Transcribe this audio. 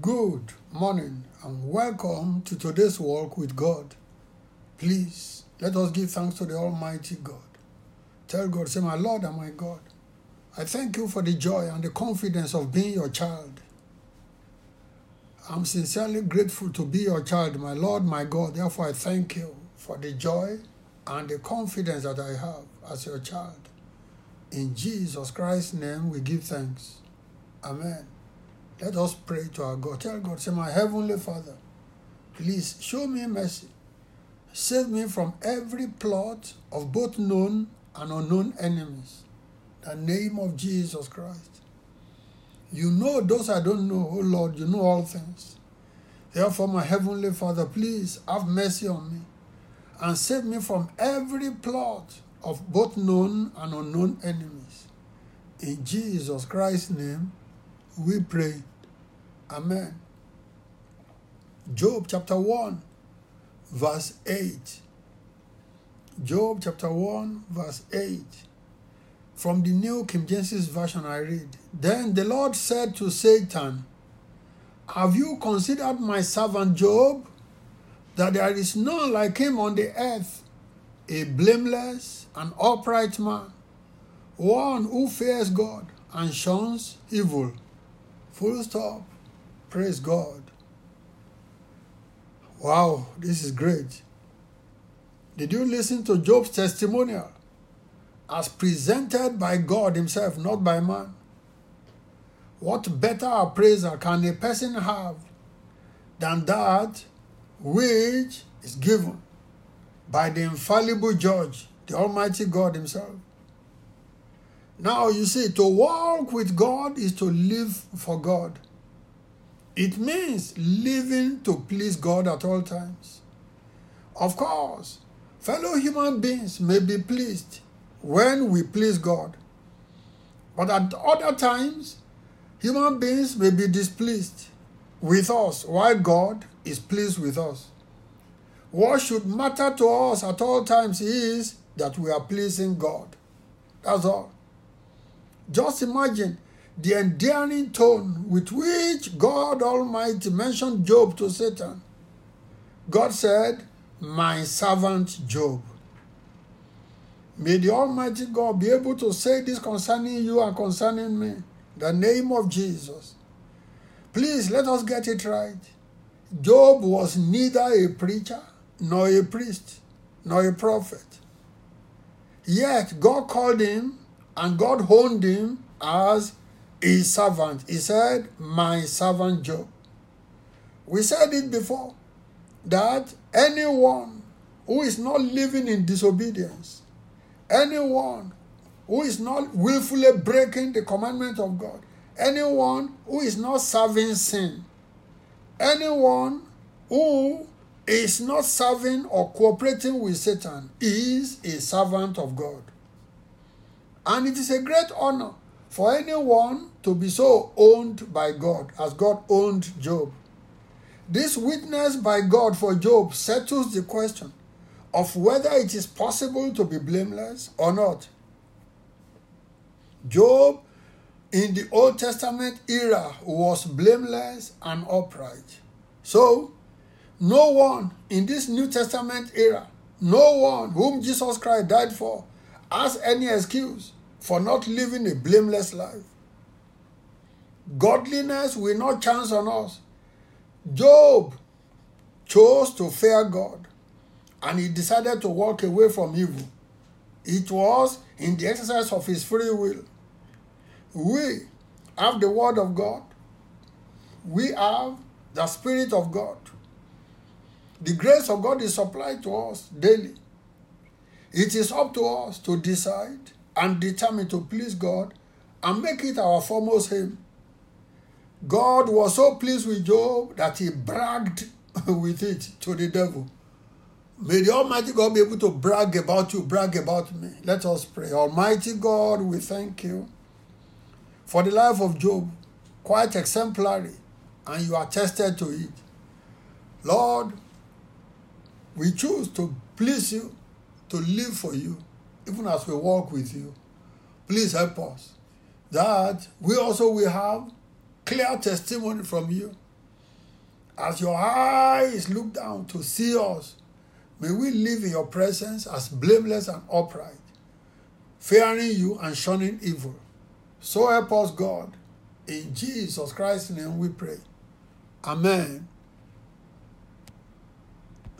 Good morning and welcome to today's walk with God. Please let us give thanks to the Almighty God. Tell God, say, My Lord and my God, I thank you for the joy and the confidence of being your child. I'm sincerely grateful to be your child, my Lord, my God. Therefore, I thank you for the joy and the confidence that I have as your child. In Jesus Christ's name, we give thanks. Amen. Let us pray to our God. Tell God, say, My Heavenly Father, please show me mercy. Save me from every plot of both known and unknown enemies. The name of Jesus Christ. You know those I don't know, oh Lord, you know all things. Therefore, my Heavenly Father, please have mercy on me and save me from every plot of both known and unknown enemies. In Jesus Christ's name, we pray. Amen. Job chapter 1, verse 8. Job chapter 1, verse 8. From the New King James Version, I read Then the Lord said to Satan, Have you considered my servant Job? That there is none like him on the earth, a blameless and upright man, one who fears God and shuns evil. Full stop. Praise God. Wow, this is great. Did you listen to Job's testimonial as presented by God Himself, not by man? What better appraiser can a person have than that which is given by the infallible judge, the Almighty God Himself? Now, you see, to walk with God is to live for God. It means living to please God at all times. Of course, fellow human beings may be pleased when we please God. But at other times, human beings may be displeased with us while God is pleased with us. What should matter to us at all times is that we are pleasing God. That's all. Just imagine the endearing tone with which God Almighty mentioned Job to Satan. God said, My servant Job. May the Almighty God be able to say this concerning you and concerning me. The name of Jesus. Please let us get it right. Job was neither a preacher, nor a priest, nor a prophet. Yet God called him and God honed him as his servant. He said, My servant Job. We said it before that anyone who is not living in disobedience, anyone who is not willfully breaking the commandment of God, anyone who is not serving sin, anyone who is not serving or cooperating with Satan is a servant of God. And it is a great honor for anyone to be so owned by God as God owned Job. This witness by God for Job settles the question of whether it is possible to be blameless or not. Job in the Old Testament era was blameless and upright. So, no one in this New Testament era, no one whom Jesus Christ died for, has any excuse for not living a blameless life. Godliness will not chance on us. Job chose to fear God and he decided to walk away from evil. It was in the exercise of his free will. We have the Word of God, we have the Spirit of God. The grace of God is supplied to us daily. It is up to us to decide and determined to please God and make it our foremost aim. God was so pleased with Job that he bragged with it to the devil. May the Almighty God be able to brag about you, brag about me. Let us pray. Almighty God, we thank you for the life of Job, quite exemplary, and you are tested to it. Lord, we choose to please you, to live for you, even as we walk with you. Please help us that we also will have clear testimony from you As your eyes look down to see us, may we live in your presence as blameless and upright, fearing you and shunning evil. So help us, God. In Jesus Christ's name we pray. Amen.